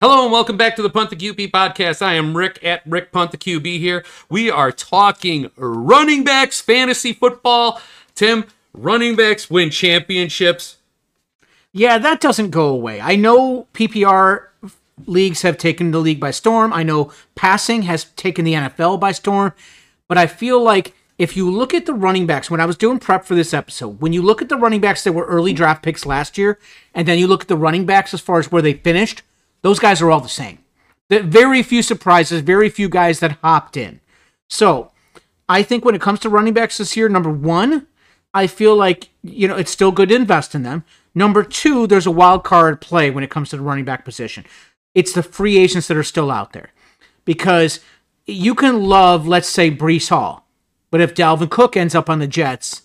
Hello and welcome back to the Punt the QB podcast. I am Rick at Rick Punt the QB here. We are talking running backs, fantasy football. Tim, running backs win championships. Yeah, that doesn't go away. I know PPR leagues have taken the league by storm. I know passing has taken the NFL by storm. But I feel like if you look at the running backs, when I was doing prep for this episode, when you look at the running backs that were early draft picks last year, and then you look at the running backs as far as where they finished, those guys are all the same. Very few surprises, very few guys that hopped in. So I think when it comes to running backs this year, number one, I feel like you know it's still good to invest in them. Number two, there's a wild card play when it comes to the running back position. It's the free agents that are still out there, because you can love, let's say, Breece Hall, but if Dalvin Cook ends up on the Jets,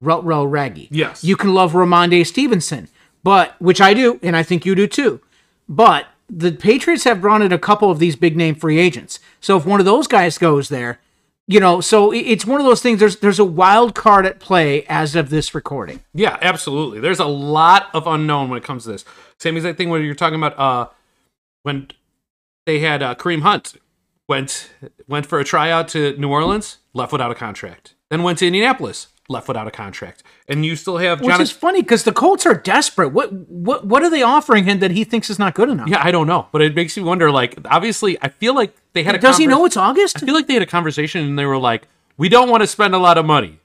row raggy. Yes. you can love Rhamondre Stevenson, but which I do, and I think you do too. But the Patriots have brought in a couple of these big name free agents. So if one of those guys goes there, you know, so it's one of those things. There's there's a wild card at play as of this recording. Yeah, absolutely. There's a lot of unknown when it comes to this. Same exact thing when you're talking about uh when they had uh, Kareem Hunt went went for a tryout to New Orleans, left without a contract. Then went to Indianapolis, left without a contract. And you still have Which is funny because the Colts are desperate. What what what are they offering him that he thinks is not good enough? yeah, I don't know, but it makes you wonder. Like, obviously, I feel like they had a. Does he know it's August? I feel like they had a conversation and they were like, "We don't want to spend a lot of money.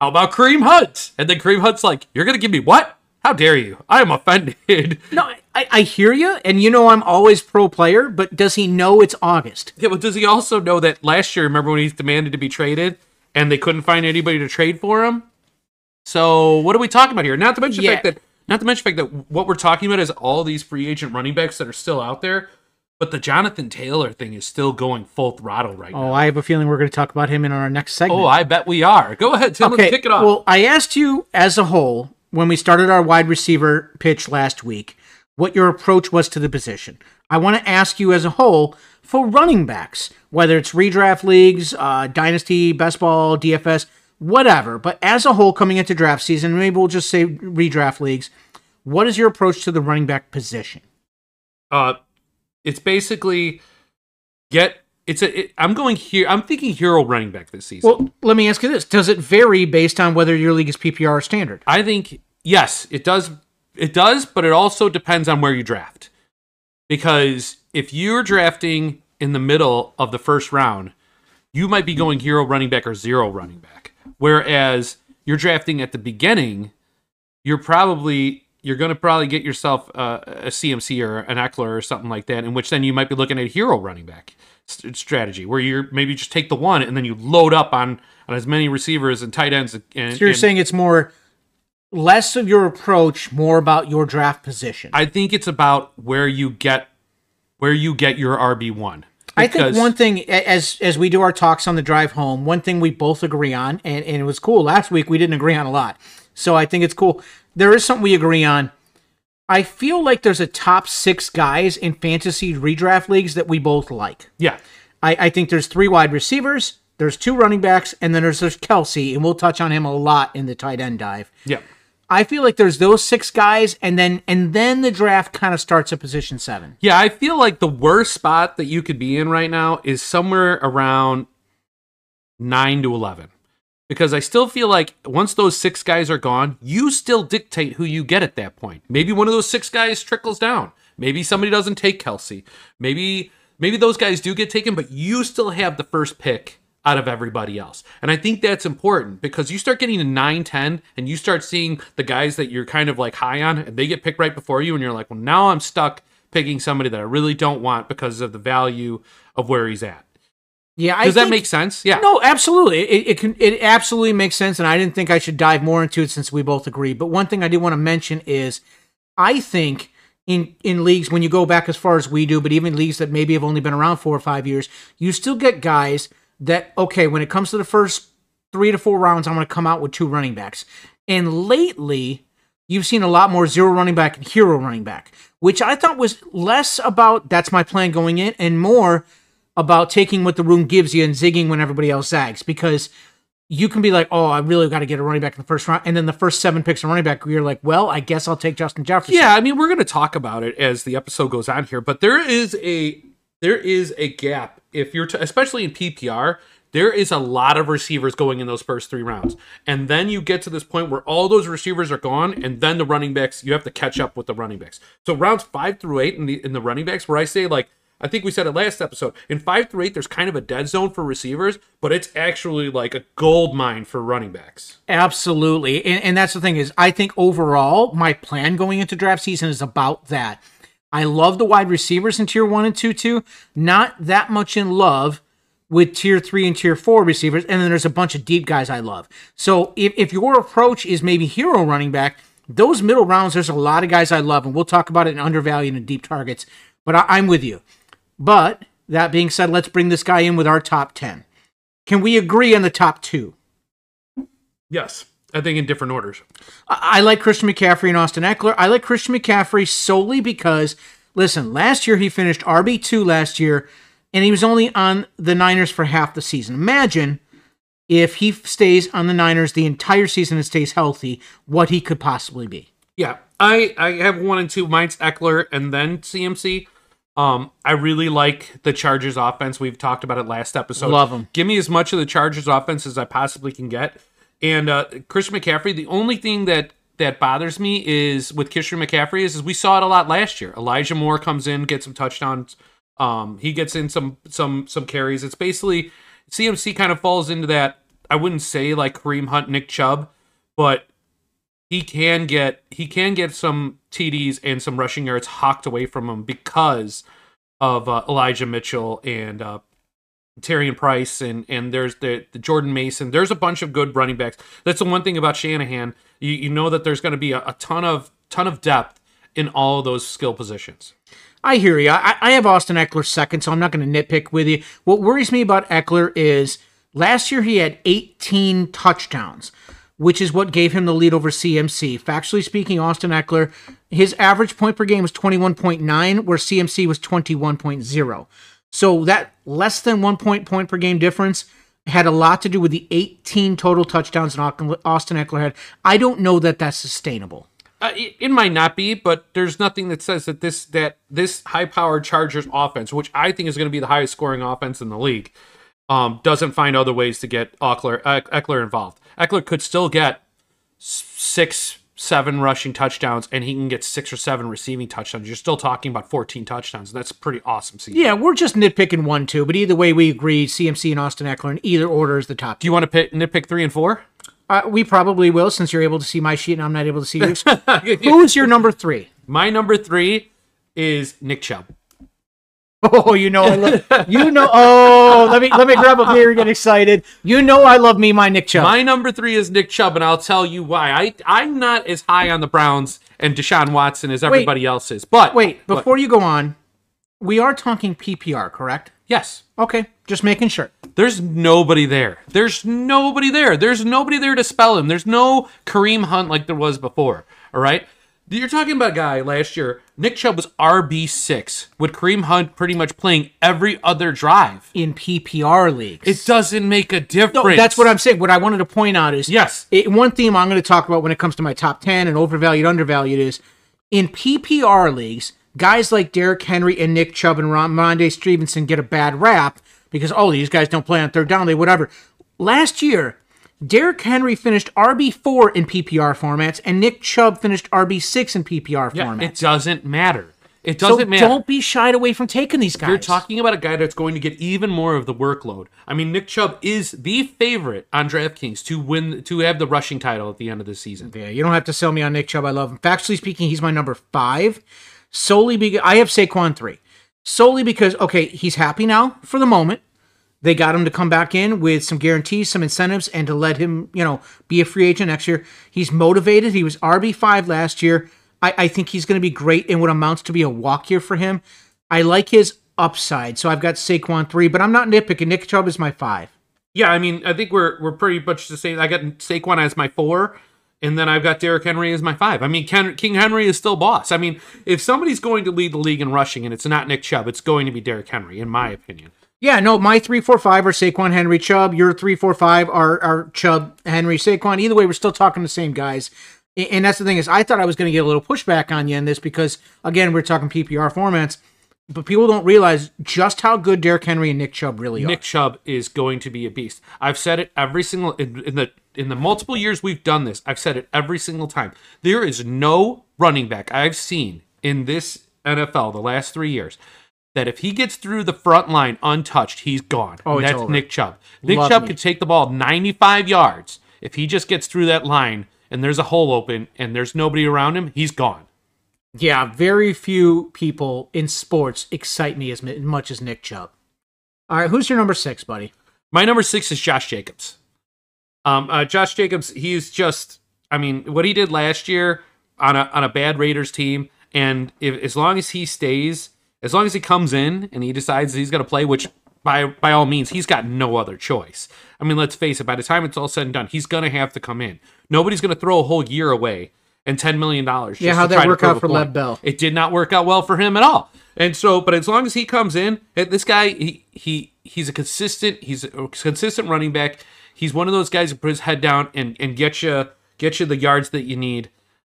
How about Kareem Hunt?" And then Kareem Hunt's like, "You're gonna give me what? How dare you? I am offended." No, I, I hear you, and you know I'm always pro player, but does he know it's August? Yeah, but does he also know that last year, remember when he demanded to be traded and they couldn't find anybody to trade for him? So what are we talking about here? Not to mention the fact that not to mention the fact that what we're talking about is all these free agent running backs that are still out there, but the Jonathan Taylor thing is still going full throttle right Oh, now. Oh, I have a feeling we're going to talk about him in our next segment. Oh, I bet we are. Go ahead, Tim. Let's kick it off. Well, I asked you as a whole when we started our wide receiver pitch last week what your approach was to the position. I want to ask you as a whole for running backs, whether it's redraft leagues, uh, dynasty, best ball, DFS, whatever. But as a whole, coming into draft season, maybe we'll just say redraft leagues. What is your approach to the running back position? uh, it's basically get. It's a. It, I'm going here. I'm thinking hero running back this season. Well, let me ask you this: Does it vary based on whether your league is PPR or standard? I think yes, it does. It does, but it also depends on where you draft. Because if you're drafting in the middle of the first round, you might be going hero running back or zero running back. Whereas you're drafting at the beginning, you're probably you're going to probably get yourself uh, a CMC or an Ekeler or something like that, in which then you might be looking at a hero running back st- strategy, where you're maybe just take the one and then you load up on on as many receivers and tight ends. And, So you're and- saying it's more less of your approach, more about your draft position. I think it's about where you get where you get your RB one. I think one thing as as we do our talks on the drive home, one thing we both agree on, and, and it was cool. Last week we didn't agree on a lot. So I think it's cool. There is something we agree on. I feel like there's a top six guys in fantasy redraft leagues that we both like. yeah, I, I think there's three wide receivers, there's two running backs, and then there's, there's Kelce, and we'll touch on him a lot in the tight end dive. yeah, I feel like there's those six guys, and then and then the draft kind of starts at position seven. yeah. I feel like the worst spot that you could be in right now is somewhere around nine to eleven, because I still feel like once those six guys are gone, you still dictate who you get at that point. Maybe one of those six guys trickles down. Maybe somebody doesn't take Kelce. Maybe maybe those guys do get taken, but you still have the first pick out of everybody else. And I think that's important because you start getting to 9, 10, and you start seeing the guys that you're kind of like high on, and they get picked right before you, and you're like, well, now I'm stuck picking somebody that I really don't want because of the value of where he's at. Yeah, I Does that think- make sense? Yeah. No, absolutely. It, it can. It absolutely makes sense, and I didn't think I should dive more into it since we both agree. But one thing I do want to mention is, I think in in leagues when you go back as far as we do, but even leagues that maybe have only been around four or five years, you still get guys that okay when it comes to the first three to four rounds, I'm going to come out with two running backs, and lately you've seen a lot more zero running back and hero running back, which I thought was less about that's my plan going in and more about taking what the room gives you and zigging when everybody else zags. Because you can be like, oh, I really got to get a running back in the first round, and then the first seven picks of running back, you're like, well, I guess I'll take Justin Jefferson. Yeah, I mean, we're going to talk about it as the episode goes on here, but there is a there is a gap if you're t- especially in PPR. There is a lot of receivers going in those first three rounds, and then you get to this point where all those receivers are gone, and then the running backs you have to catch up with the running backs. So rounds five through eight in the in the running backs, where I say like I think we said it last episode. In five through eight, there's kind of a dead zone for receivers, but it's actually like a gold mine for running backs. Absolutely. And, and that's the thing is I think overall my plan going into draft season is about that. I love the wide receivers in tier one and two too. Not that much in love with tier three and tier four receivers. And then there's a bunch of deep guys I love. So if, if your approach is maybe hero running back, those middle rounds, there's a lot of guys I love, and we'll talk about it in undervalued and deep targets. But I, I'm with you. But that being said, let's bring this guy in with our top 10. Can we agree on the top two? Yes. I think in different orders. I, I like Christian McCaffrey and Austin Ekeler. I like Christian McCaffrey solely because, listen, last year he finished RB2 last year, and he was only on the Niners for half the season. Imagine if he stays on the Niners the entire season and stays healthy, what he could possibly be. Yeah. I, I have one and two. Mine's Ekeler and then CMC. Um, I really like the Chargers offense. We've talked about it last episode. Love 'em. Give me as much of the Chargers offense as I possibly can get. And uh, Christian McCaffrey, the only thing that that bothers me is with Christian McCaffrey is, is we saw it a lot last year. Elijah Moore comes in, gets some touchdowns. Um, he gets in some some some carries. It's basically CMC kind of falls into that. I wouldn't say like Kareem Hunt, Nick Chubb, but he can get he can get some TDs and some rushing yards hawked away from him because of uh, Elijah Mitchell and uh, Tyrion Price and and there's the, the Jordan Mason. There's a bunch of good running backs. That's the one thing about Shanahan. You, you know that there's going to be a, a ton of ton of depth in all those skill positions. I hear you. I, I have Austin Ekeler second, so I'm not going to nitpick with you. What worries me about Ekeler is last year he had 18 touchdowns, which is what gave him the lead over CMC. Factually speaking, Austin Ekeler, his average point per game was 21.9, where CMC was 21.0. So that less than one point point per game difference had a lot to do with the 18 total touchdowns Austin Ekeler had. I don't know that that's sustainable. Uh, it, it might not be, but there's nothing that says that this that this high-powered Chargers offense, which I think is going to be the highest scoring offense in the league, um, doesn't find other ways to get Ekeler involved. Ekeler could still get six, seven rushing touchdowns, and he can get six or seven receiving touchdowns. You're still talking about 14 touchdowns. That's pretty awesome. Season. Yeah, we're just nitpicking one, two, but either way, we agree CMC and Austin Ekeler in either order is the top. Do you want to pick, nitpick three and four? Uh, we probably will since you're able to see my sheet and I'm not able to see yours. Who's your number three? My number three is Nick Chubb. Oh, you know, I love, you know. Oh, let me let me grab a beer and get excited. You know, I love me my Nick Chubb. My number three is Nick Chubb, and I'll tell you why. I I'm not as high on the Browns and Deshaun Watson as everybody else is. But Wait, but- before you go on, we are talking PPR, correct? yes, Okay, just making sure. there's nobody there. There's nobody there. There's nobody there to spell him. There's no Kareem Hunt like there was before. All right. You're talking about a guy last year. Nick Chubb was RB six with Kareem Hunt pretty much playing every other drive. In PPR leagues, It doesn't make a difference. No, that's what I'm saying. What I wanted to point out is Yes. it, one theme I'm going to talk about when it comes to my top 10 and overvalued, undervalued is in PPR leagues, guys like Derrick Henry and Nick Chubb and Rhamondre Stevenson get a bad rap because, oh, these guys don't play on third down, they whatever. Last year, Derrick Henry finished RB4 in PPR formats and Nick Chubb finished RB6 in PPR Yeah, formats. it doesn't matter. It doesn't matter. don't be shied away from taking these guys. You're talking about a guy that's going to get even more of the workload. I mean, Nick Chubb is the favorite on DraftKings to win to have the rushing title at the end of the season. Yeah, you don't have to sell me on Nick Chubb. I love him. Factually speaking, he's my number five. Solely because I have Saquon three. Solely because okay, he's happy now for the moment. They got him to come back in with some guarantees, some incentives, and to let him, you know, be a free agent next year. He's motivated. He was RB five last year. I, I think he's going to be great in what amounts to be a walk year for him. I like his upside, so I've got Saquon three, but I'm not nitpicking. Nick Chubb is my five. Yeah, I mean, I think we're we're pretty much the same. I got Saquon as my four, and then I've got Derrick Henry as my five. I mean, Ken, King Henry is still boss. I mean, if somebody's going to lead the league in rushing and it's not Nick Chubb, it's going to be Derrick Henry, in my opinion. Yeah, no, my three, four, five are Saquon, Henry, Chubb. Your three, four, five are are Chubb, Henry, Saquon. Either way, we're still talking the same guys. And that's the thing is, I thought I was going to get a little pushback on you in this because again, we're talking PPR formats, but people don't realize just how good Derrick Henry and Nick Chubb really are. Nick Chubb is going to be a beast. I've said it every single in, in the in the multiple years we've done this. I've said it every single time. There is no running back I've seen in this NFL the last three years that if he gets through the front line untouched, he's gone. Oh, That's over. Nick Chubb. Nick Love Chubb me. could take the ball 95 yards. If he just gets through that line and there's a hole open and there's nobody around him, he's gone. Yeah, very few people in sports excite me as much as Nick Chubb. All right, who's your number six, buddy? My number six is Josh Jacobs. Um, uh, Josh Jacobs, he's just, I mean, what he did last year on a on a bad Raiders team, and if, as long as he stays, as long as he comes in and he decides he's going to play, which by by all means he's got no other choice. I mean, let's face it. By the time it's all said and done, he's going to have to come in. Nobody's going to throw a whole year away and ten million dollars. Yeah, how'd that work out for Lev Bell? It did not work out well for him at all. And so, but as long as he comes in, eh, this guy, he he he's a consistent, he's a consistent running back. He's one of those guys who put his head down and and get you get you the yards that you need.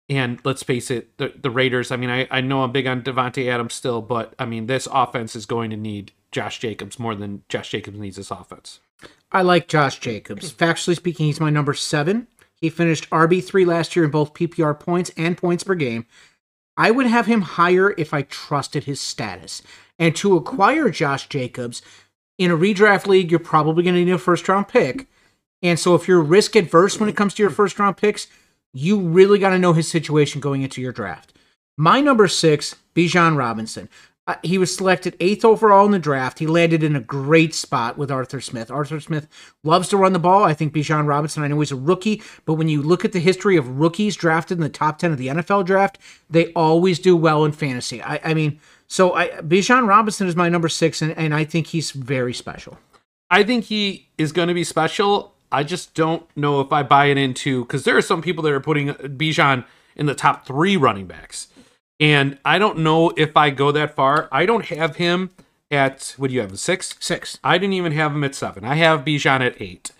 And let's face it, the, the Raiders. I mean, I, I know I'm big on Davante Adams still, but I mean, this offense is going to need Josh Jacobs more than Josh Jacobs needs this offense. I like Josh Jacobs. Hmm. Factually speaking, he's my number seven. He finished RB3 last year in both PPR points and points per game. I would have him higher if I trusted his status. And to acquire Josh Jacobs in a redraft league, you're probably going to need a first round pick. And so if you're risk adverse when it comes to your first round picks, you really got to know his situation going into your draft. My number six, Bijan Robinson. Uh, he was selected eighth overall in the draft. He landed in a great spot with Arthur Smith. Arthur Smith loves to run the ball. I think Bijan Robinson, I know he's a rookie, but when you look at the history of rookies drafted in the top 10 of the NFL draft, they always do well in fantasy. I, I mean, so I, Bijan Robinson is my number six, and, and I think he's very special. I think he is going to be special. I just don't know if I buy it into because there are some people that are putting Bijan in the top three running backs, and I don't know if I go that far. I don't have him at what do you have a six? Six. I didn't even have him at seven. I have Bijan at eight.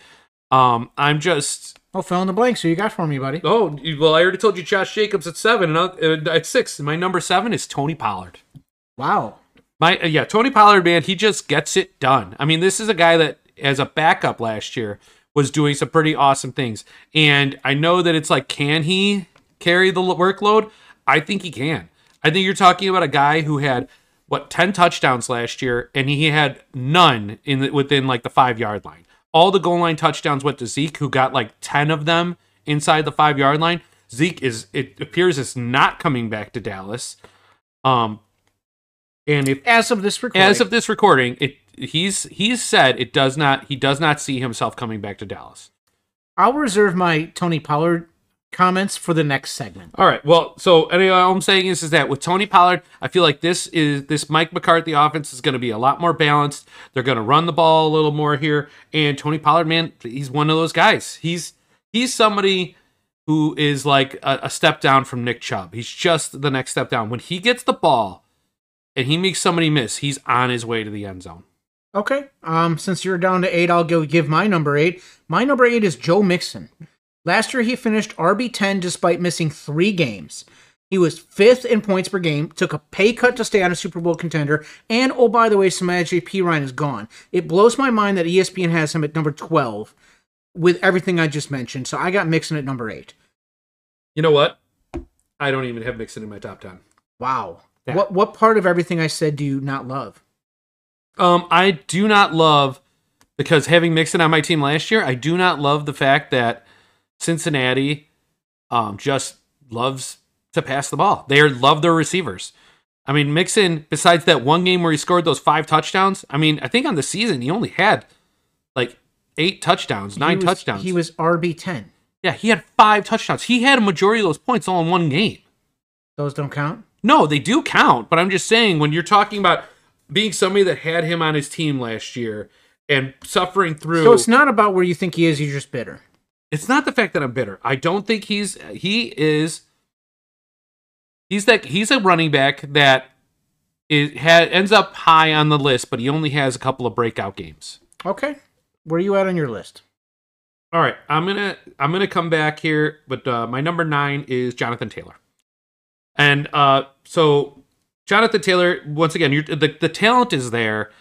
Um, I'm just Oh, fill in the blanks. Who you got for me, buddy? oh well. I already told you Josh Jacobs at seven, and uh, at six. My number seven is Tony Pollard. Wow. My uh, yeah, Tony Pollard, man, he just gets it done. I mean, this is a guy that as a backup last year was doing some pretty awesome things. And I know that it's like, can he carry the workload? I think he can. I think you're talking about a guy who had what 10 touchdowns last year and he had none in the, within like the 5 yard line. All the goal line touchdowns went to Zeke who got like 10 of them inside the 5 yard line. Zeke is it appears is not coming back to Dallas. Um and if As of this recording. as of this recording, it he's he's said it does not he does not see himself coming back to Dallas. I'll reserve my Tony Pollard comments for the next segment. All right. Well, so anyway, all I'm saying is is that with Tony Pollard, I feel like this is this Mike McCarthy offense is going to be a lot more balanced. They're going to run the ball a little more here, and Tony Pollard, man, he's one of those guys. He's he's somebody who is like a, a step down from Nick Chubb. He's just the next step down. When he gets the ball and he makes somebody miss, he's on his way to the end zone. Okay. Um, since you're down to eight, I'll go give my number eight. My number eight is Joe Mixon. Last year, he finished RB10 despite missing three games. He was fifth in points per game, took a pay cut to stay on a Super Bowl contender, and oh, by the way, Samaje Perine is gone. It blows my mind that ESPN has him at number 12 with everything I just mentioned. So I got Mixon at number eight. You know what? I don't even have Mixon in my top ten. Wow. Yeah. What what part of everything I said do you not love? Um, I do not love because having Mixon on my team last year, I do not love the fact that Cincinnati um just loves to pass the ball. They love their receivers. I mean, Mixon, besides that one game where he scored those five touchdowns, I mean, I think on the season he only had like eight touchdowns, nine He was- touchdowns. He was RB10. yeah, he had five touchdowns. He had a majority of those points all in one game. Those don't count? No, they do count, but I'm just saying when you're talking about being somebody that had him on his team last year and suffering through So it's not about where you think he is, you're just bitter. it's not the fact that I'm bitter. I don't think he's he is he's that he's a running back that it ha- ends up high on the list, but he only has a couple of breakout games. Okay. Where are you at on your list? All right, I'm gonna I'm gonna come back here, but uh, my number nine is Jonathan Taylor, and uh, so Jonathan Taylor once again, the the talent is there.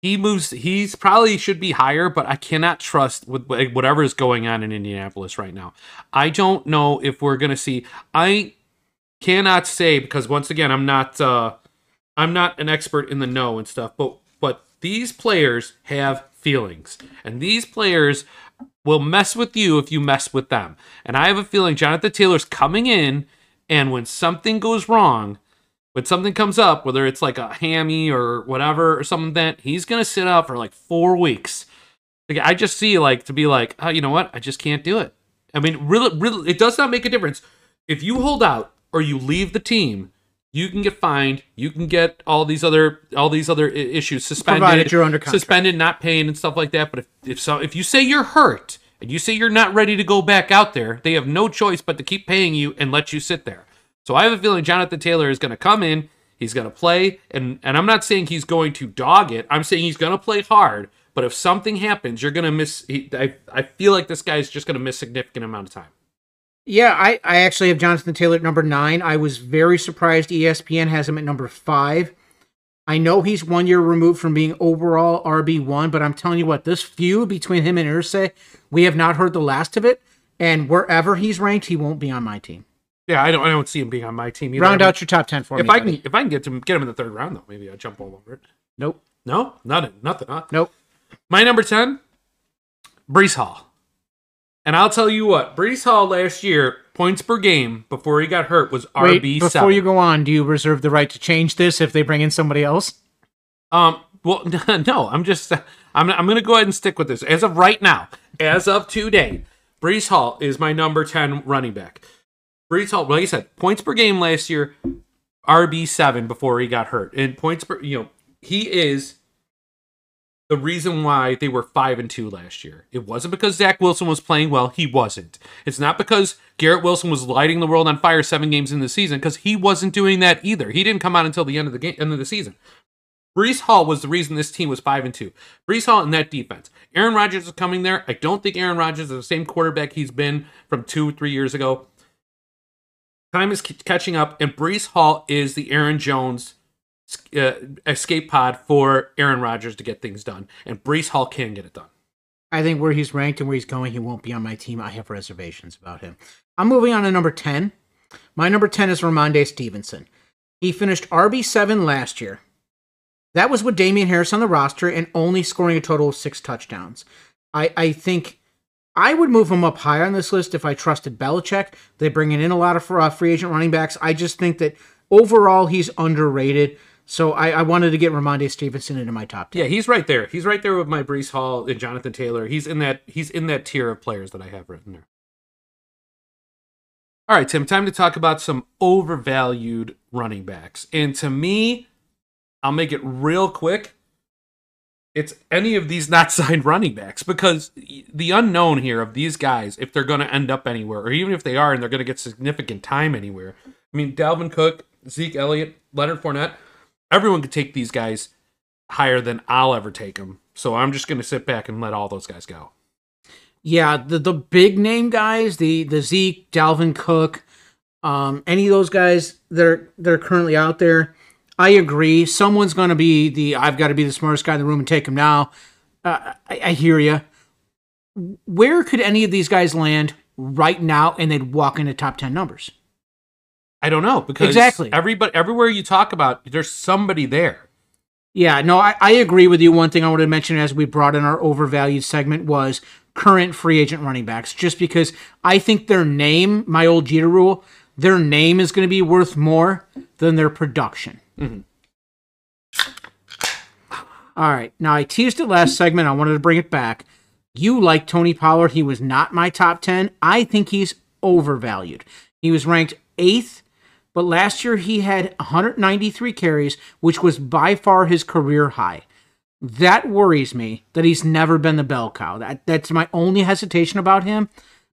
He moves. He's probably should be higher, but I cannot trust with whatever is going on in Indianapolis right now. I don't know if we're gonna see. I cannot say because once again, I'm not uh, I'm not an expert in the know and stuff, but but these players have feelings, and these players will mess with you if you mess with them. And I have a feeling Jonathan Taylor's coming in, and when something goes wrong, when something comes up, whether it's like a hammy or whatever or something that he's gonna sit out for like four weeks. Like, I just see like to be like, oh, you know what? I just can't do it. I mean, really, really, it does not make a difference if you hold out or you leave the team. You can get fined. You can get all these other all these other issues suspended, Provided you're under contract. suspended, not paying and stuff like that. But if if so, if you say you're hurt and you say you're not ready to go back out there, they have no choice but to keep paying you and let you sit there. So I have a feeling Jonathan Taylor is going to come in, he's going to play, and and I'm not saying he's going to dog it. I'm saying he's going to play hard. But if something happens, you're going to miss. He, I I feel like this guy's just going to miss significant amount of time. Yeah, I, I actually have Jonathan Taylor at number nine. I was very surprised ESPN has him at number five. I know he's one year removed from being overall RB1, but I'm telling you what, this feud between him and Irsay, we have not heard the last of it. And wherever he's ranked, he won't be on my team. Yeah, I don't. I don't see him being on my team either. Round out your top ten for if me. I buddy. can, if I can get to get him in the third round, though, maybe I jump all over it. Nope. No, nothing, nothing. Huh? Nope. My number ten, Breece Hall. And I'll tell you what, Breece Hall last year points per game before he got hurt was Wait, RB before you go on, do you reserve the right to change this if they bring in somebody else? Um. Well, no. I'm just. I'm. I'm going to go ahead and stick with this as of right now. As of today, Breece Hall is my number ten running back. Breece Hall, like I said, points per game last year, RB seven before he got hurt, and points per. You know, he is the reason why they were five and two last year. It wasn't because Zach Wilson was playing well. He wasn't. It's not because Garrett Wilson was lighting the world on fire seven games in the season because he wasn't doing that either. He didn't come out until the end of the game, end of the season. Breece Hall was the reason this team was five and two. Breece Hall and that defense. Aaron Rodgers is coming there. I don't think Aaron Rodgers is the same quarterback he's been from two, three years ago. Time is catching up, and Breece Hall is the Aaron Jones uh, escape pod for Aaron Rodgers to get things done, and Breece Hall can get it done. I think where he's ranked and where he's going, he won't be on my team. I have reservations about him. I'm moving on to number 10. My number 10 is Rhamondre Stevenson. He finished RB7 last year. That was with Damien Harris on the roster and only scoring a total of six touchdowns. I, I think I would move him up high on this list if I trusted Belichick. They're bringing in a lot of uh, free agent running backs. I just think that overall he's underrated. So I, I wanted to get Rhamondre Stevenson into my top 10. Yeah, he's right there. He's right there with my Breece Hall and Jonathan Taylor. He's in that. He's in that tier of players that I have written there. All right, Tim. Time to talk about some overvalued running backs. And to me, I'll make it real quick. It's any of these not signed running backs because the unknown here of these guys, if they're going to end up anywhere, or even if they are and they're going to get significant time anywhere. I mean, Dalvin Cook, Zeke Elliott, Leonard Fournette, everyone could take these guys higher than I'll ever take them. So I'm just going to sit back and let all those guys go. Yeah, the the big name guys, the the Zeke, Dalvin Cook, um, any of those guys that are that are currently out there, I agree. Someone's going to be the I've got to be the smartest guy in the room and take him now. Uh, I, I hear you. Where could any of these guys land right now, and they'd walk into top ten numbers? I don't know because Exactly. everybody everywhere you talk about, there's somebody there. Yeah, no, I, I agree with you. One thing I wanted to mention as we brought in our overvalued segment was current free agent running backs, just because I think their name, my old Jeter rule, their name is going to be worth more than their production. Mm-hmm. All right, now I teased it last segment. I wanted to bring it back. You like Tony Pollard. He was not my top 10. I think he's overvalued. He was ranked eighth but last year he had 193 carries, which was by far his career high. That worries me that he's never been the bell cow. That that's my only hesitation about him.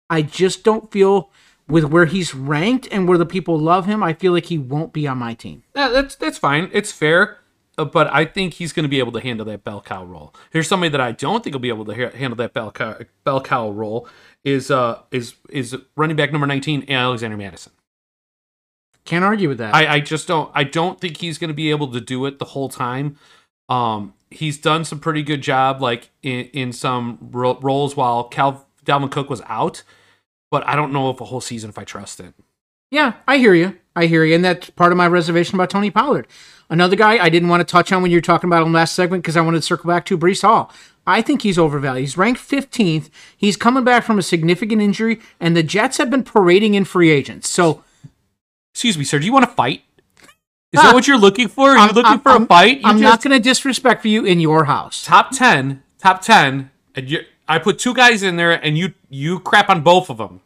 I just don't feel with where he's ranked and where the people love him, I feel like he won't be on my team. Yeah, that's that's fine. It's fair, uh, but I think he's going to be able to handle that bell cow role. Here's somebody that I don't think will be able to ha- handle that bell cow bell cow role is uh is is running back number 19 Alexander Mattison. Can't argue with that. I, I just don't I don't think he's going to be able to do it the whole time. Um, he's done some pretty good job like in, in some ro- roles while Cal Dalvin Cook was out, but I don't know if a whole season if I trust it. Yeah, I hear you. I hear you. And that's part of my reservation about Tony Pollard. Another guy I didn't want to touch on when you were talking about him last segment because I wanted to circle back to Breece Hall. I think he's overvalued. He's ranked 15th. He's coming back from a significant injury, and the Jets have been parading in free agents. So, Excuse me, sir. Do you want to fight? Is that ah, what you're looking for? Are you I'm- looking I'm- for a I'm- fight? You I'm not just- going to disrespect for you in your house. top 10 top 10 and you i put two guys in there and you you crap on both of them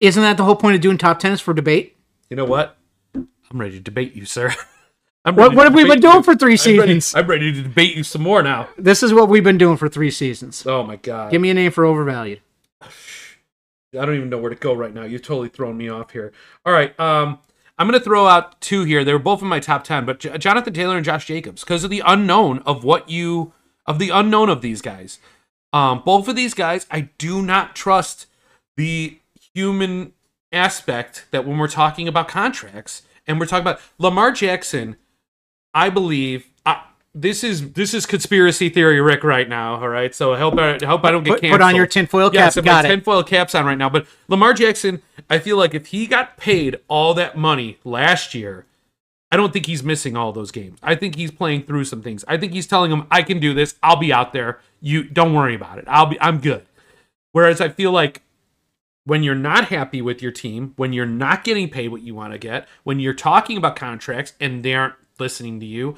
Isn't that the whole point of doing top 10 is for debate? you know what i'm ready to debate you sir I'm What, what have we been doing you. for three I'm ready, seasons? I'm ready to debate you some more now This is what we've been doing for three seasons. oh my god Give me a name for overvalued. i don't even know where to go right now you've totally thrown me off here all right um i'm gonna throw out two here they were both in my top 10 but J- jonathan taylor and josh jacobs because of the unknown of what you of the unknown of these guys um both of these guys i do not trust the human aspect that when we're talking about contracts and we're talking about Lamar Jackson, I believe I, this is this is conspiracy theory, Rick, right now. All right, so I hope I I hope I don't get Put, canceled. put on your tinfoil cap. Yes, I Got have it. tinfoil caps on right now. But Lamar Jackson, I feel like if he got paid all that money last year, I don't think he's missing all those games. I think he's playing through some things. I think he's telling him, "I can do this. I'll be out there. You don't worry about it. I'll be. I'm good." Whereas I feel like when you're not happy with your team, when you're not getting paid what you want to get, when you're talking about contracts and they aren't listening to you,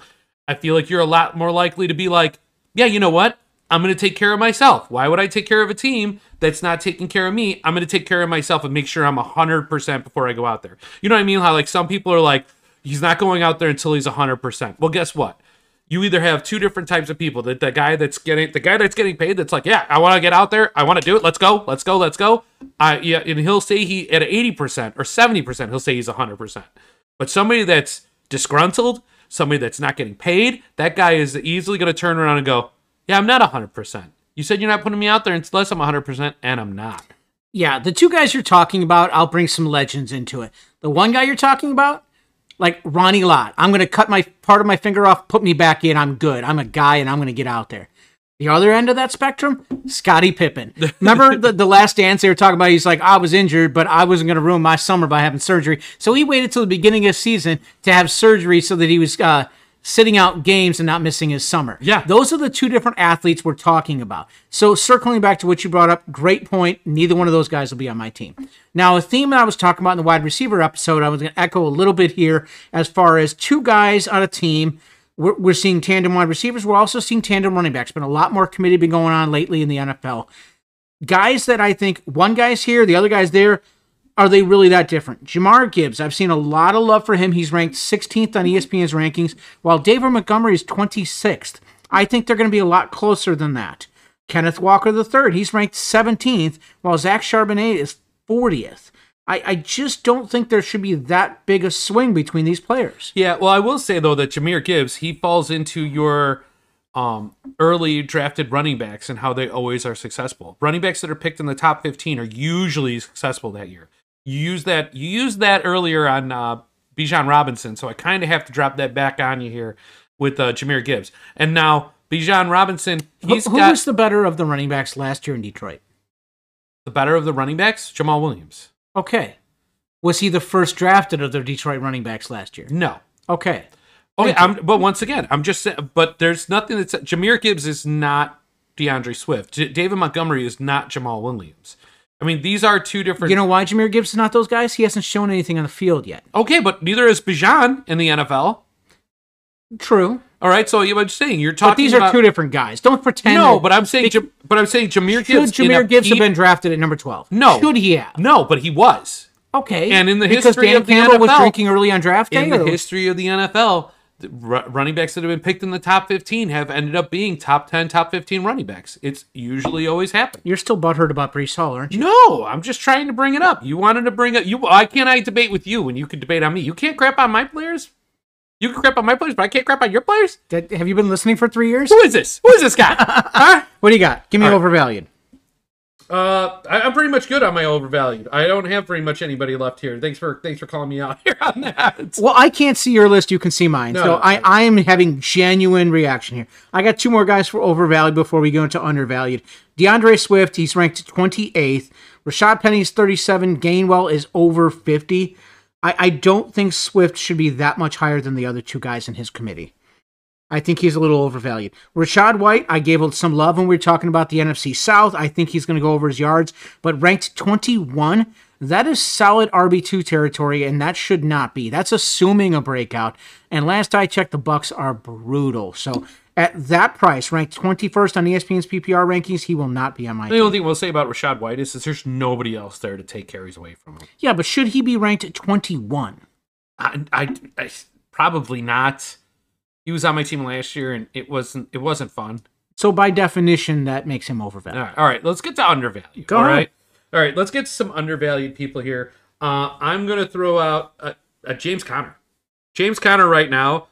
I feel like you're a lot more likely to be like, yeah, you know what? I'm going to take care of myself. Why would I take care of a team that's not taking care of me? I'm going to take care of myself and make sure I'm 100% before I go out there. You know what I mean? How like some people are like, he's not going out there until he's 100%. Well, guess what? You either have two different types of people. The, the guy that's getting the guy that's getting paid that's like, yeah, I want to get out there, I want to do it. Let's go, let's go, let's go. I yeah, and he'll say he at eighty percent or seventy percent, he'll say he's hundred percent. But somebody that's disgruntled, somebody that's not getting paid, that guy is easily going to turn around and go, yeah, I'm not hundred percent. You said you're not putting me out there unless I'm hundred percent, and I'm not. Yeah, the two guys you're talking about, I'll bring some legends into it. The one guy you're talking about, like Ronnie Lott, I'm going to cut my part of my finger off, put me back in. I'm good. I'm a guy and I'm going to get out there. The other end of that spectrum, Scottie Pippen. Remember the, the last dance they were talking about? He's like, I was injured, but I wasn't going to ruin my summer by having surgery. So he waited till the beginning of the season to have surgery so that he was uh, sitting out games and not missing his summer. Yeah. Those are the two different athletes we're talking about. So circling back to what you brought up, great point. Neither one of those guys will be on my team. Now, a theme that I was talking about in the wide receiver episode, I was going to echo a little bit here as far as two guys on a team. We're, we're seeing tandem wide receivers. We're also seeing tandem running backs. Been a lot more committee been going on lately in the NFL. Guys that I think one guy's here, the other guy's there. Are they really that different? Jahmyr Gibbs, I've seen a lot of love for him. He's ranked 16th on ESPN's rankings, while David Montgomery is 26th. I think they're going to be a lot closer than that. Kenneth Walker III, he's ranked 17th, while Zach Charbonnet is 40th. I, I just don't think there should be that big a swing between these players. Yeah, well, I will say though that Jahmyr Gibbs he falls into your um, early drafted running backs and how they always are successful. Running backs that are picked in the top fifteen are usually successful that year. You use that you used that earlier on uh, Bijan Robinson, so I kind of have to drop that back on you here with uh, Jahmyr Gibbs. And now Bijan Robinson, he's who got was the better of the running backs last year in Detroit? the better of the running backs, Jamaal Williams. Okay. Was he the first drafted of the Detroit running backs last year? No, Okay. Okay, I'm, but once again, I'm just saying. But there's nothing that's Jahmyr Gibbs is not D'Andre Swift. J- David Montgomery is not Jamaal Williams. I mean, these are two different. You know why Jahmyr Gibbs is not those guys? He hasn't shown anything on the field yet. okay, but neither is Bijan in the NFL. True. All right, so just saying you're talking. But these are about, two different guys. Don't pretend. No, but I'm saying, Jam- but I'm saying Jahmyr should Gibbs. a Jahmyr Gibbs have been drafted at number 12? No. Should he have? No, but he was Okay. And in the because history Dan of the Campbell was drinking early on draft day? in the history of the NFL. Running backs that have been picked in the top 15 have ended up being top 10, top 15 running backs. It's usually always happened. You're still butthurt about Breece Hall, aren't you? No, I'm just trying to bring it up. You wanted to bring up You, why can't I debate with you when you can debate on me? You can't crap on my players. You can crap on my players, but I can't crap on your players. That- have you been listening for three years? Who is this? Who is this guy? huh? What do you got? Give me right. overvalued. Uh, I, I'm pretty much good on my overvalued. I don't have very much anybody left here. Thanks for thanks for calling me out here on that. Well, I can't see your list. You can see mine. No, so no, I, I- I am having genuine reaction here. I got two more guys for overvalued before we go into undervalued. D'Andre Swift, he's ranked 28th. Rashaad Penny's 37. Gainwell is over 50. I, I don't think Swift should be that much higher than the other two guys in his committee. I think he's a little overvalued. Rachaad White, I gave him some love when we were talking about the NFC South. I think he's going to go over his yards, but ranked 21, that is solid RB2 territory, and that should not be. That's assuming a breakout. And last I checked, the Bucs are brutal. So at that price, ranked 21st on ESPN's PPR rankings, he will not be on my The only thing we'll say about Rashad White is that there's nobody else there to take carries away from him. Yeah, but should he be ranked at 21? I, I, I probably not. He was on my team last year, and it wasn't it wasn't fun. So by definition, that makes him overvalued. All right, all right. Let's get to undervalued. Go all right, all right. Let's get to some undervalued people here. Uh, I'm gonna throw out a, a James Conner. James Conner right now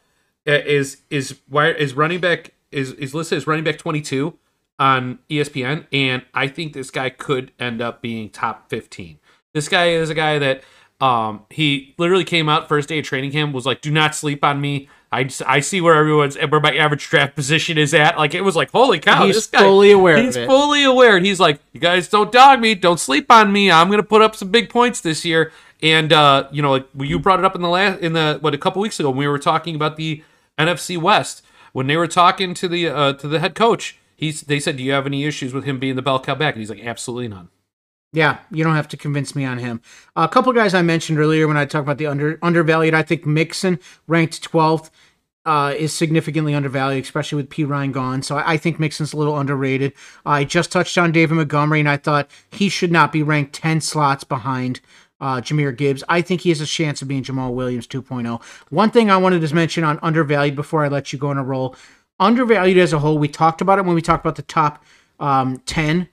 uh, is is why is running back is is listed as running back 22 on ESPN, and I think this guy could end up being top 15. This guy is a guy that um he literally came out first day of training camp was like, "Do not sleep on me." I, just- I see where everyone's where my average draft position is at. Like it was like, holy cow, He's this guy, fully aware of He's fully aware, and he's like, "You guys don't dog me, don't sleep on me. I'm gonna put up some big points this year." And uh, you know, like you brought it up in the last in the what a couple weeks ago when we were talking about the NFC West when they were talking to the uh, to the head coach. He's they said, "Do you have any issues with him being the bell cow back?" And he's like, "Absolutely none." Yeah, you don't have to convince me on him. a couple guys I mentioned earlier when I talked about the under undervalued. I think Mixon ranked 12th uh, is significantly undervalued, especially with Perine gone. So I, I think Mixon's a little underrated. I just touched on David Montgomery, and I thought he should not be ranked 10 slots behind. Uh, Jahmyr Gibbs. I think he has a chance of being Jamaal Williams 2.0. One thing I wanted to mention on undervalued before I let you go on a roll. Undervalued as a whole, we talked about it when we talked about the top um, 10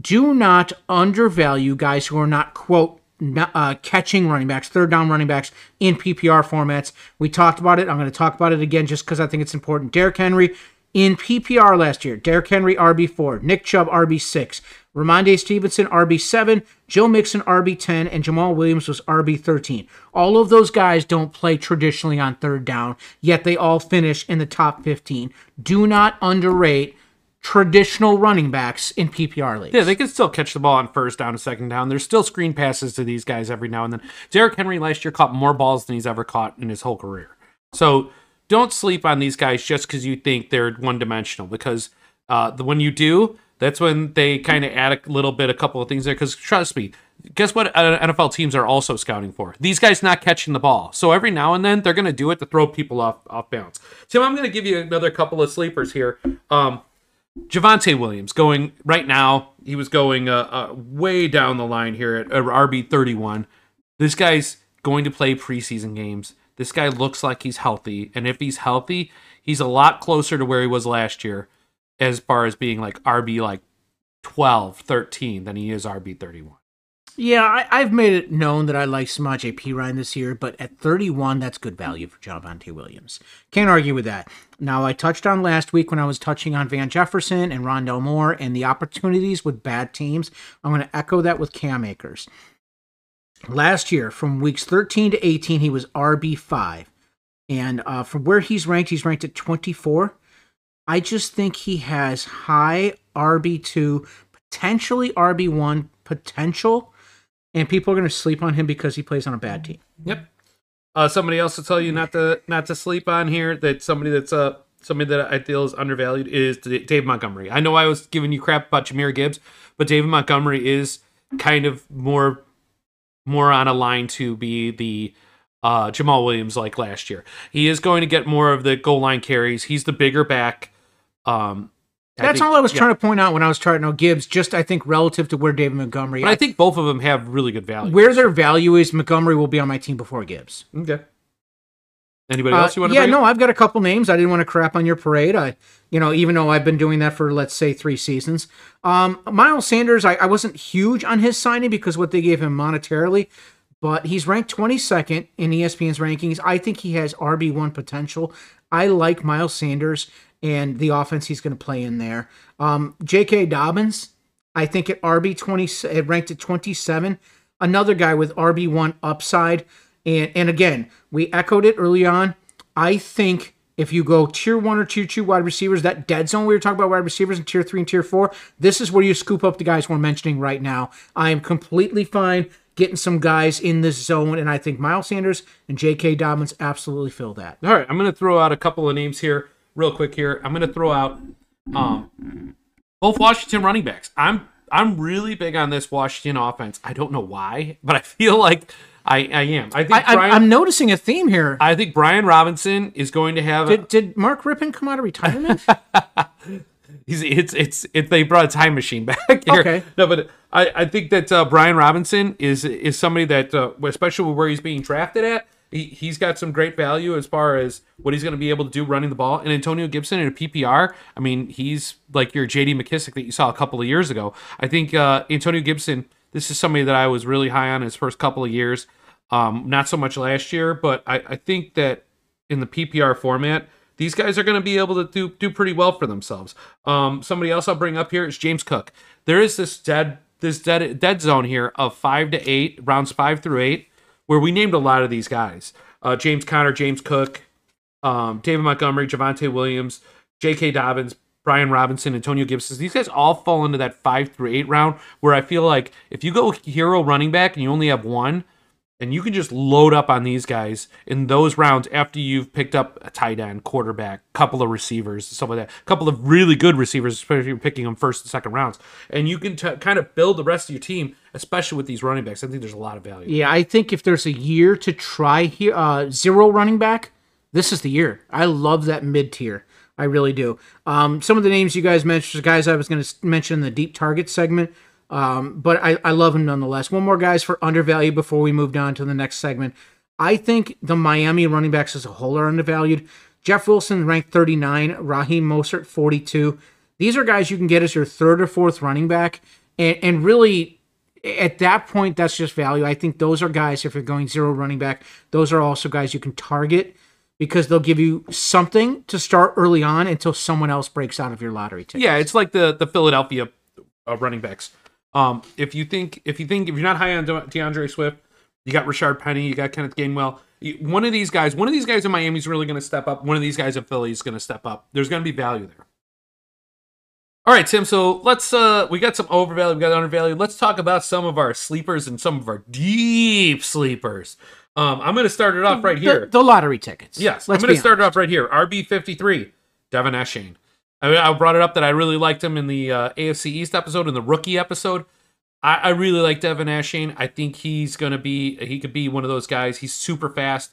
do not undervalue guys who are not quote uh, catching running backs, third down running backs in PPR formats. We talked about it. I'm going to talk about it again just because I think it's important. Derrick Henry in PPR last year. Derrick Henry RB4, Nick Chubb RB6, Rhamondre Stevenson RB7, Joe Mixon RB10, and Jamaal Williams was RB13. All of those guys don't play traditionally on third down, yet they all finish in the top 15. Do not underrate traditional running backs in PPR leagues. Yeah, they can still catch the ball on first down second down. There's still screen passes to these guys every now and then. Derrick Henry last year caught more balls than he's ever caught in his whole career. So don't sleep on these guys just because you think they're one dimensional. Because uh, the, when you do, that's when they kind of add a little bit, a couple of things there. Because trust me, guess what? Uh, NFL teams are also scouting for these guys not catching the ball. So every now and then they're going to do it to throw people off off balance. Tim, I'm going to give you another couple of sleepers here. Um, Javonte Williams going right now. He was going uh, uh, way down the line here at uh, RB thirty one. This guy's going to play preseason games. This guy looks like he's healthy, and if he's healthy, he's a lot closer to where he was last year, as far as being like RB like 12, 13 than he is RB thirty one. Yeah, I, I've made it known that I like Samaje Perine this year, but at 31, that's good value for Javonte Williams. Can't argue with that. Now, I touched on last week when I was touching on Van Jefferson and Rondale Moore and the opportunities with bad teams. I'm going to echo that with Cam Akers. Last year, from weeks 13 to 18, he was RB5. And uh, from where he's ranked, he's ranked at 24. I just think he has high RB2, potentially RB1 potential, and people are going to sleep on him because he plays on a bad team. Yep. Uh, somebody else to tell you not to not to sleep on here. That somebody that's uh somebody that I feel is undervalued is Dave Montgomery. I know I was giving you crap about Jahmyr Gibbs, but David Montgomery is kind of more more on a line to be the uh, Jamaal Williams like last year. He is going to get more of the goal line carries. He's the bigger back. Um, That's think- all I was yeah. trying to point out when I was trying to know Gibbs. Just I think relative to where David Montgomery, But I think both of them have really good value. where their value is, Montgomery will be on my team before Gibbs. Okay. Anybody Uh, else you want to yeah, no? I've got a couple names. I didn't want to crap on your parade. I, you know, even though I've been doing that for let's say three seasons. Um, Miles Sanders, I, I wasn't huge on his signing because what they gave him monetarily, but he's ranked 22nd in ESPN's rankings. I think he has RB one potential. I like Miles Sanders and the offense he's going to play in there. Um, J.K. Dobbins, I think at RB 20, it ranked at 27. Another guy with RB one upside. And and again, we echoed it early on. I think if you go tier one or tier two wide receivers, that dead zone we were talking about wide receivers in tier three and tier four, this is where you scoop up the guys we're mentioning right now. I am completely fine getting some guys in this zone, and I think Miles Sanders and J.K. Dobbins absolutely fill that. All right, I'm going to throw out a couple of names here, real quick. Here, I'm going to throw out um, both Washington running backs. I'm I'm really big on this Washington offense. I don't know why, but I feel like I, I am. I think I, I'm noticing a theme here. I think Brian Robinson is going to have. a, Did, did Mark Rypien come out of retirement? He's it's it's it. They brought a time machine back here. Okay. No, but I, I think that uh, Brian Robinson is is somebody that, uh, especially where he's being drafted at, he he's got some great value as far as what he's going to be able to do running the ball. And Antonio Gibson in a PPR, I mean, he's like your J.D. McKissic that you saw a couple of years ago. I think uh, Antonio Gibson. This is somebody that I was really high on his first couple of years. Um, not so much last year, but I, I think that in the PPR format, these guys are going to be able to do do pretty well for themselves. Um, somebody else I'll bring up here is James Cook. There is this dead this dead dead zone here of five to eight rounds five through eight, where we named a lot of these guys: uh, James Conner, James Cook, um, David Montgomery, Javonte Williams, J.K. Dobbins, Brian Robinson, Antonio Gibson. These guys all fall into that five through eight round, where I feel like if you go hero running back and you only have one, and you can just load up on these guys in those rounds after you've picked up a tight end, quarterback, couple of receivers, stuff like that, a couple of really good receivers, especially if you're picking them first and second rounds, and you can t- kind of build the rest of your team, especially with these running backs. I think there's a lot of value. Yeah, I think if there's a year to try here, uh, zero running back, this is the year. I love that mid tier. I really do. Um, some of the names you guys mentioned, guys I was going to mention in the deep target segment, um, but I, I love them nonetheless. One more guys for undervalued before we moved on to the next segment. I think the Miami running backs as a whole are undervalued. Jeff Wilson ranked 39, Raheem Mostert 42. These are guys you can get as your third or fourth running back, and, and really at that point, that's just value. I think those are guys, if you're going zero running back, those are also guys you can target because they'll give you something to start early on until someone else breaks out of your lottery ticket. Yeah, it's like the the Philadelphia uh, running backs. Um, if you think if you think if you're not high on De- D'Andre Swift, you got Rashaad Penny, you got Kenneth Gainwell. One of these guys, one of these guys in Miami is really going to step up. One of these guys in Philly is going to step up. There's going to be value there. All right, Tim. So let's uh we got some overvalue, we got undervalue. Let's talk about some of our sleepers and some of our deep sleepers. Um, I'm going to start it off right here. The, the lottery tickets. Yes, Let's I'm going to start it off right here. RB fifty three, De'Von Achane. I, mean, I brought it up that I really liked him in the uh, AFC East episode, in the rookie episode. I, I really like De'Von Achane. I think he's going to be he could be one of those guys. He's super fast.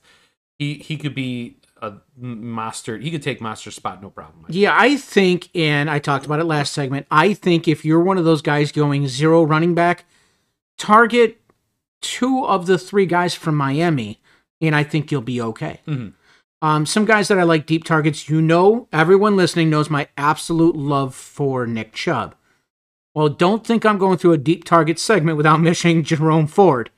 He he could be a master. He could take Mostert spot no problem. Yeah, I think, and I talked about it last segment. I think if you're one of those guys going zero running back, target two of the three guys from Miami, and I think you'll be okay. Mhm. Um, some guys that I like deep targets. You know, everyone listening knows my absolute love for Nick Chubb. Well, don't think I'm going through a deep target segment without mentioning Jerome Ford.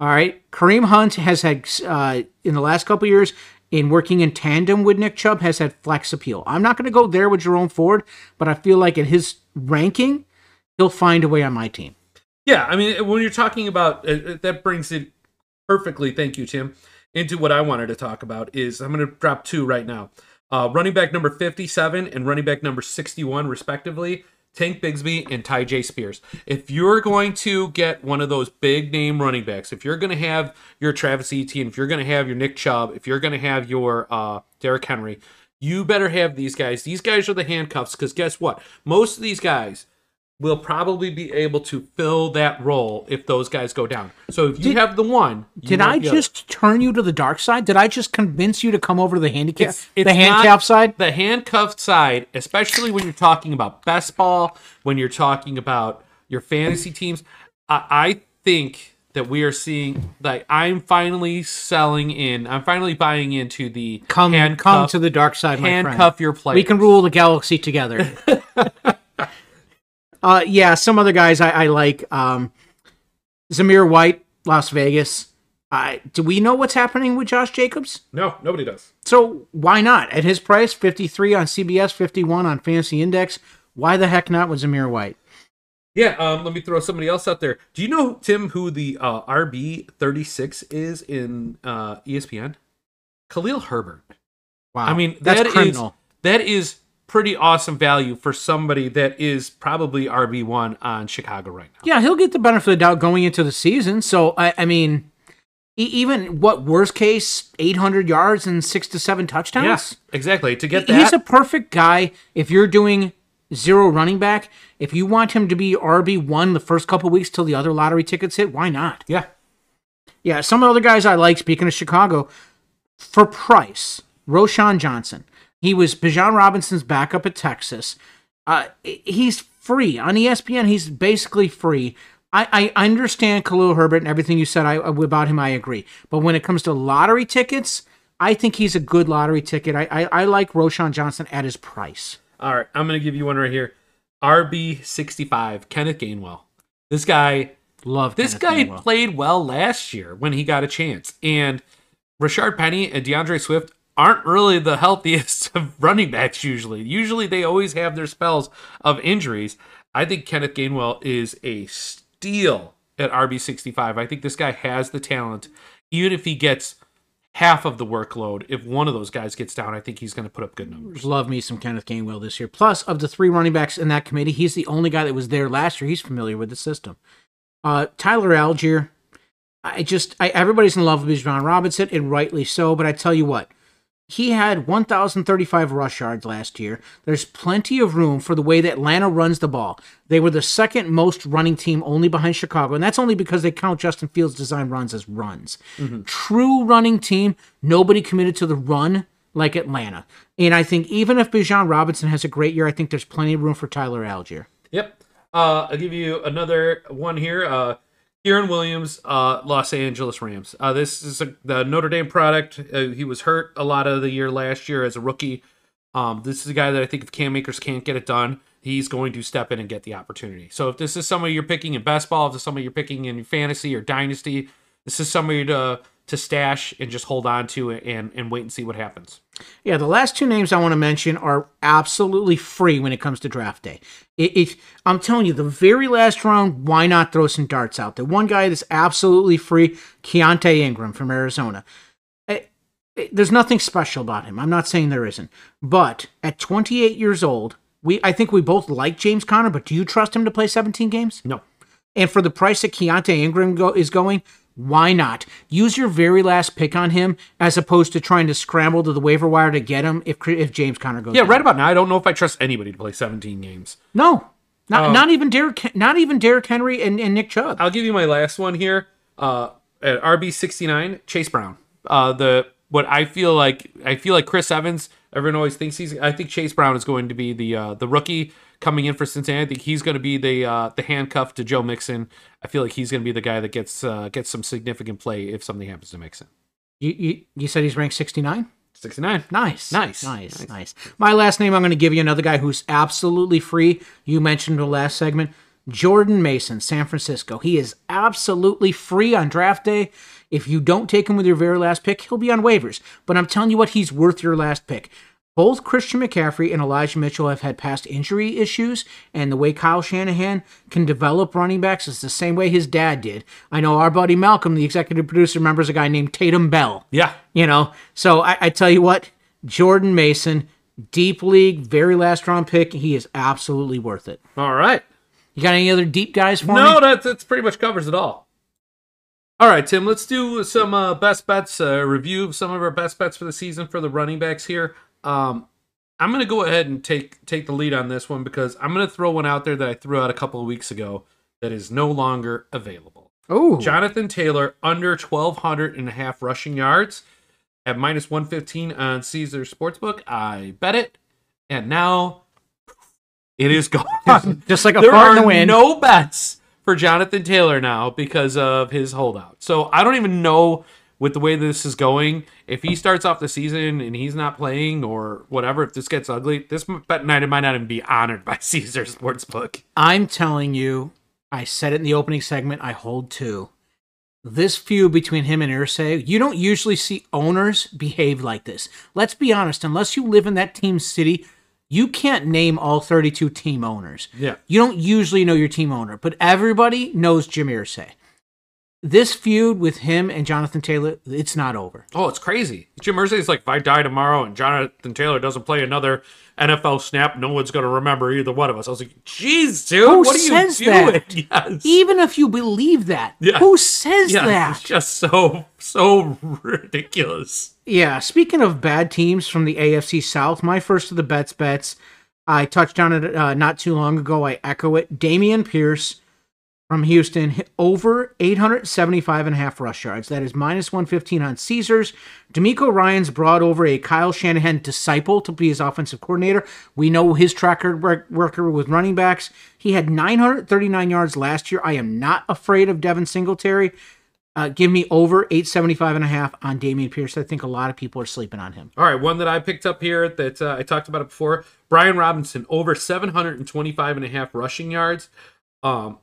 All right, Kareem Hunt has had uh, in the last couple years in working in tandem with Nick Chubb has had flex appeal. I'm not going to go there with Jerome Ford, but I feel like in his ranking, he'll find a way on my team. Yeah, I mean, when you're talking about uh, that, brings it perfectly. Thank you, Tim. Into what I wanted to talk about is I'm going to drop two right now. Uh, running back number 57 and running back number 61, respectively. Tank Bigsby and Tyjae Spears. If you're going to get one of those big name running backs, if you're going to have your Travis Etienne, if you're going to have your Nick Chubb, if you're going to have your uh, Derrick Henry, you better have these guys. These guys are the handcuffs because guess what? Most of these guys will probably be able to fill that role if those guys go down. So if you Did- have the one, Did I the other. just turn you to the dark side? Did I just convince you to come over to the handicap, It's- it's the not- side? The handcuffed side, especially when you're talking about best ball, when you're talking about your fantasy teams, I, I think that we are seeing like I'm finally selling in. I'm finally buying into the Come, handcuff, come to the dark side, my friend. handcuff your players. We can rule the galaxy together. uh, yeah, some other guys I, I like. Um, Zamir White, Las Vegas. Uh, do we know what's happening with Josh Jacobs? No, nobody does. So why not? At his price, 53 on CBS, 51 on Fantasy Index. Why the heck not with Zamir White? Yeah, um, let me throw somebody else out there. Do you know Tim who the uh, RB thirty six is in uh, ESPN? Khalil Herbert. Wow. I mean, that's that is- criminal. that is pretty awesome value for somebody that is probably RB one on Chicago right now. Yeah, he'll get the benefit of the doubt going into the season. So I, I mean, even what worst case, 800 yards and six to seven touchdowns. Yes, exactly. To get that, He's a perfect guy if you're doing zero running back. If you want him to be RB one the first couple weeks till the other lottery tickets hit, why not? yeah, Yeah, some other guys I like. Speaking of Chicago, for price, Roschon Johnson. He was Bijan Robinson's backup at Texas. Uh, he's free on ESPN. He's basically free. I, I understand Khalil Herbert and everything you said I, about him. I agree. But when it comes to lottery tickets, I think he's a good lottery ticket. I, I, I like Roschon Johnson at his price. All right, I'm gonna give you one right here. RB sixty five, Kenneth Gainwell. This guy Love This Kenneth guy Gainwell. played well last year when he got a chance. And Rashaad Penny and D'Andre Swift aren't really the healthiest of running backs usually. Usually they always have their spells of injuries. I think Kenneth Gainwell is a steal at RB65. I think this guy has the talent. Even if he gets half of the workload, if one of those guys gets down, I think he's going to put up good numbers. Love me some Kenneth Gainwell this year. Plus, of the three running backs in that committee, he's the only guy that was there last year. He's familiar with the system. Uh, Tyler Allgeier, I just I, everybody's in love with John Robinson, and rightly so. But I tell you what, he had 1,035 rush yards last year. There's plenty of room for the way that Atlanta runs the ball. They were the second most running team, only behind Chicago, and that's only because they count Justin Fields' design runs as runs. True running team, nobody committed to the run like Atlanta. And I think even if Bijan Robinson has a great year, I think there's plenty of room for Tyler Allgeier. Yep. Uh, I'll give you another one here. Uh, Kyren Williams, uh, Los Angeles Rams. Uh, this is a, the Notre Dame product. Uh, he was hurt a lot of the year last year as a rookie. Um, this is a guy that I think if Cam Akers can't get it done, he's going to step in and get the opportunity. So if this is somebody you're picking in best ball, if this is somebody you're picking in fantasy or dynasty, this is somebody to to stash and just hold on to and and wait and see what happens. Yeah, the last two names I want to mention are absolutely free when it comes to draft day. It, it, I'm telling you, the very last round, why not throw some darts out there? One guy that's absolutely free, Keaontay Ingram from Arizona. Eh, eh, There's nothing special about him. I'm not saying there isn't. But at 28 years old, we I think we both like James Conner, but do you trust him to play 17 games? No. And for the price that Keaontay Ingram go, is going, why not? Use your very last pick on him as opposed to trying to scramble to the waiver wire to get him if if James Conner goes. Yeah, down. right about now, I don't know if I trust anybody to play 17 games. No, not Um, not even Derrick, not even Derrick Henry and, and Nick Chubb. I'll give you my last one here. Uh, at RB sixty nine, Chase Brown. Uh, the what I feel like I feel like Chris Evans. Everyone always thinks he's. I think Chase Brown is going to be the uh, the rookie coming in for Cincinnati. I think he's going to be the uh, the handcuff to Joe Mixon. I feel like he's going to be the guy that gets uh, gets some significant play if something happens to Mixon. You, you you said he's ranked 69. Sixty nine. Nice, Nice. nice, Nice. nice. My last name, I'm going to give you another guy who's absolutely free. You mentioned the last segment, Jordan Mason, San Francisco. He is absolutely free on draft day. If you don't take him with your very last pick, he'll be on waivers. But I'm telling you what, he's worth your last pick. Both Christian McCaffrey and Elijah Mitchell have had past injury issues, and the way Kyle Shanahan can develop running backs is the same way his dad did. I know our buddy Malcolm, the executive producer, remembers a guy named Tatum Bell. Yeah. You know, so I, I tell you what, Jordan Mason, deep league, very last round pick. He is absolutely worth it. All right. You got any other deep guys for No, me? that that's pretty much covers it all. All right, Tim. Let's do some uh, best bets. Uh, review of some of our best bets for the season for the running backs here. Um, I'm going to go ahead and take take the lead on this one because I'm going to throw one out there that I threw out a couple of weeks ago that is no longer available. Oh, Jonathan Taylor under 1,200 and a half rushing yards at minus 115 on Caesar Sportsbook. I bet it, and now it is gone. just like a there fart in the wind. no bets for Jonathan Taylor now because of his holdout. So I don't even know with the way this is going if he starts off the season and he's not playing or whatever. If this gets ugly, this bet night might not even be honored by Caesar Sportsbook. I'm telling you, I said it in the opening segment. I hold to this feud between him and Irsay, you don't usually see owners behave like this. Let's be honest, unless you live in that team city, you can't name all 32 team owners. Yeah. You don't usually know your team owner, but everybody knows Jim Irsay. This feud with him and Jonathan Taylor, it's not over. Oh, it's crazy. Jim Irsay like, if I die tomorrow and Jonathan Taylor doesn't play another NFL snap, no one's going to remember either one of us. I was like, jeez, dude, Who what are you says doing? that? Yes. Even if you believe that, Yeah. who says yeah, that? It's just so, so ridiculous. Yeah, speaking of bad teams from the AFC South, my first of the bets bets, I touched on it uh, not too long ago. I echo it. Dameon Pierce from Houston over 875 and a half rush yards. That is minus 115 on Caesars. DeMeco Ryans brought over a Kyle Shanahan disciple to be his offensive coordinator. We know his track record with running backs. He had 939 yards last year. I am not afraid of Devin Singletary. Uh, give me over 875 and a half on Dameon Pierce. I think a lot of people are sleeping on him. All right, one that I picked up here that uh, I talked about it before. Brian Robinson over 725 and a half rushing yards. Um,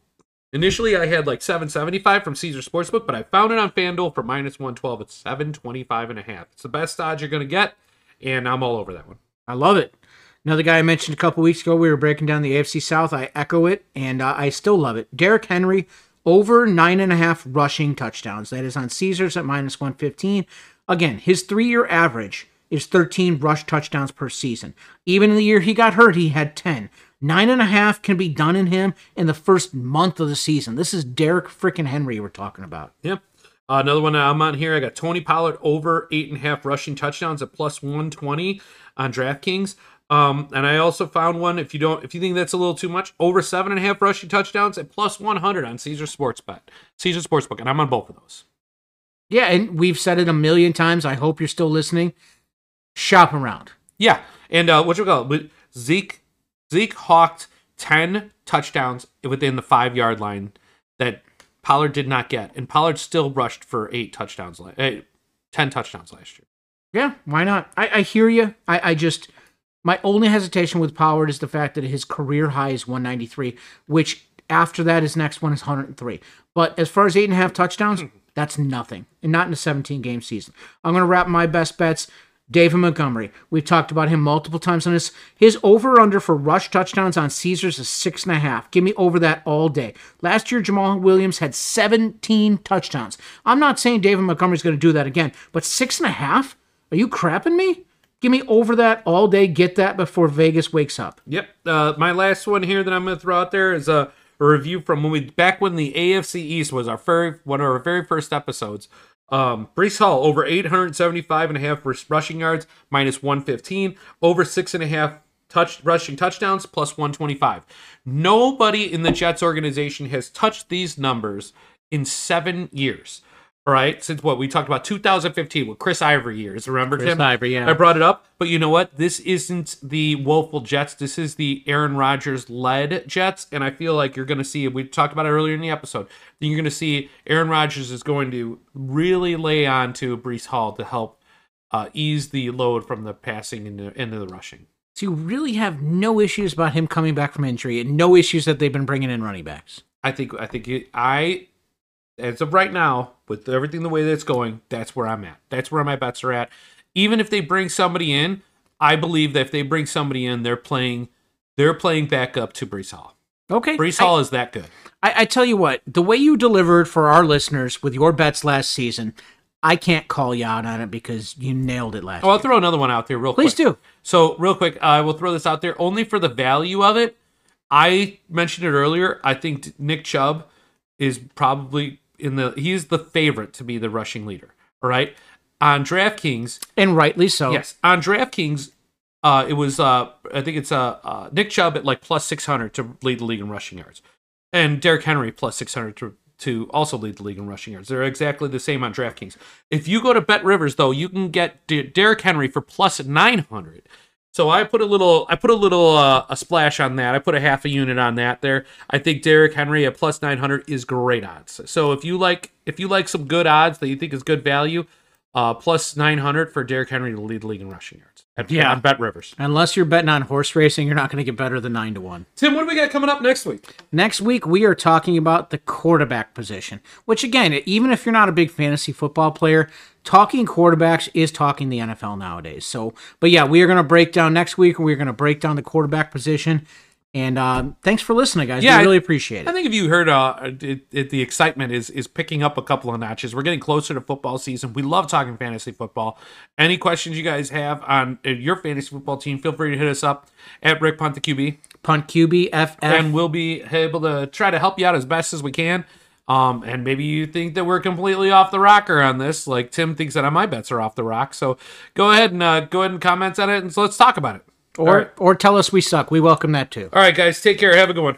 initially, I had like 775 from Caesar Sportsbook, but I found it on FanDuel for minus 112. It's 725 and a half. It's the best odds you're going to get, and I'm all over that one. I love it. Another guy I mentioned a couple weeks ago, we were breaking down the AFC South. I echo it, and uh, I still love it. Derrick Henry over nine and a half rushing touchdowns. That is on Caesars at minus 115. Again, his three year average is 13 rush touchdowns per season. Even in the year he got hurt, he had 10. Nine and a half can be done in him in the first month of the season. This is Derrick freaking Henry we're talking about. Yep. Uh, another one I'm on here. I got Tony Pollard over eight and a half rushing touchdowns at plus 120 on DraftKings. Um, and I also found one. If you don't, if you think that's a little too much, over seven and a half rushing touchdowns at plus 100 on Caesar Sportsbet, Caesar Sportsbook, and I'm on both of those. Yeah, and we've said it a million times. I hope you're still listening. Shop around. Yeah, and uh, what you call it? Zeke Zeke hawked ten touchdowns within the five yard line that Pollard did not get, and Pollard still rushed for eight touchdowns, eh, ten touchdowns last year. Yeah, why not? I, I hear you. I, I just my only hesitation with Pollard is the fact that his career high is 193, which after that his next one is 103. But as far as eight and a half touchdowns, that's nothing, and not in a 17 game season. I'm gonna wrap my best bets. David Montgomery. We've talked about him multiple times on this. His over under for rush touchdowns on Caesars is six and a half. Give me over that all day. Last year, Jamaal Williams had 17 touchdowns. I'm not saying David Montgomery's going to do that again, but six and a half? Are you crapping me? Give me over that all day. Get that before Vegas wakes up. Yep. Uh, my last one here that I'm going to throw out there is a, a review from when we back when the AFC East was our very one of our very first episodes. Um, Breece Hall over 875 and a half rus- rushing yards, minus 115, over six and a half touch rushing touchdowns, plus 125. Nobody in the Jets organization has touched these numbers in seven years. All right, since what we talked about 2015 with Chris Ivory years. Remember Chris Tim? Ivory, yeah. I brought it up, but you know what? This isn't the woeful Jets. This is the Aaron Rodgers led Jets, and I feel like you're going to see. We talked about it earlier in the episode. You're going to see Aaron Rodgers is going to really lay on to Breece Hall to help uh, ease the load from the passing into, into the rushing. So you really have no issues about him coming back from injury and no issues that they've been bringing in running backs. I think. I think it, I. As of right now, with everything the way that it's going, that's where I'm at. That's where my bets are at. Even if they bring somebody in, I believe that if they bring somebody in, they're playing, they're playing back up to Breece Hall. Okay. Breece I- Hall is that good. I, I tell you what, the way you delivered for our listeners with your bets last season, I can't call you out on it because you nailed it last. Oh, I'll throw another one out there real Please quick. Please do. So, real quick, I will throw this out there only for the value of it. I mentioned it earlier. I think Nick Chubb is probably in the he is the favorite to be the rushing leader. All right. On DraftKings, And rightly so. yes, on DraftKings, uh, it was uh, I think it's uh, uh, Nick Chubb at like plus six hundred to lead the league in rushing yards, and Derrick Henry plus six hundred to to also lead the league in rushing yards. They're exactly the same on DraftKings. If you go to Bet Rivers though, you can get D- Derrick Henry for plus nine hundred. So I put a little, I put a little, uh, a splash on that. I put a half a unit on that there. I think Derrick Henry at plus nine hundred is great odds. So if you like, if you like some good odds that you think is good value, uh, plus nine hundred for Derrick Henry to lead the league in rushing yards. At, Yeah. on Bet Rivers. Unless you're betting on horse racing, you're not going to get better than nine to one. Tim, what do we got coming up next week? Next week, we are talking about the quarterback position, which, again, even if you're not a big fantasy football player, talking quarterbacks is talking the NFL nowadays. So, but yeah, we are going to break down next week, we're going to break down the quarterback position. And uh, thanks for listening, guys. Yeah, we really appreciate it. I think if you heard, uh, it, it, the excitement is is picking up a couple of notches. We're getting closer to football season. We love talking fantasy football. Any questions you guys have on uh, your fantasy football team, feel free to hit us up at Rick Punt the QB, Punt QB, FF. and we'll be able to try to help you out as best as we can. Um, and maybe you think that we're completely off the rocker on this, like Tim thinks that my bets are off the rock. So go ahead and uh, go ahead and comment on it, and so let's talk about it. Or, right. or tell us we suck. We welcome that too. All right, guys, take care. Have a good one.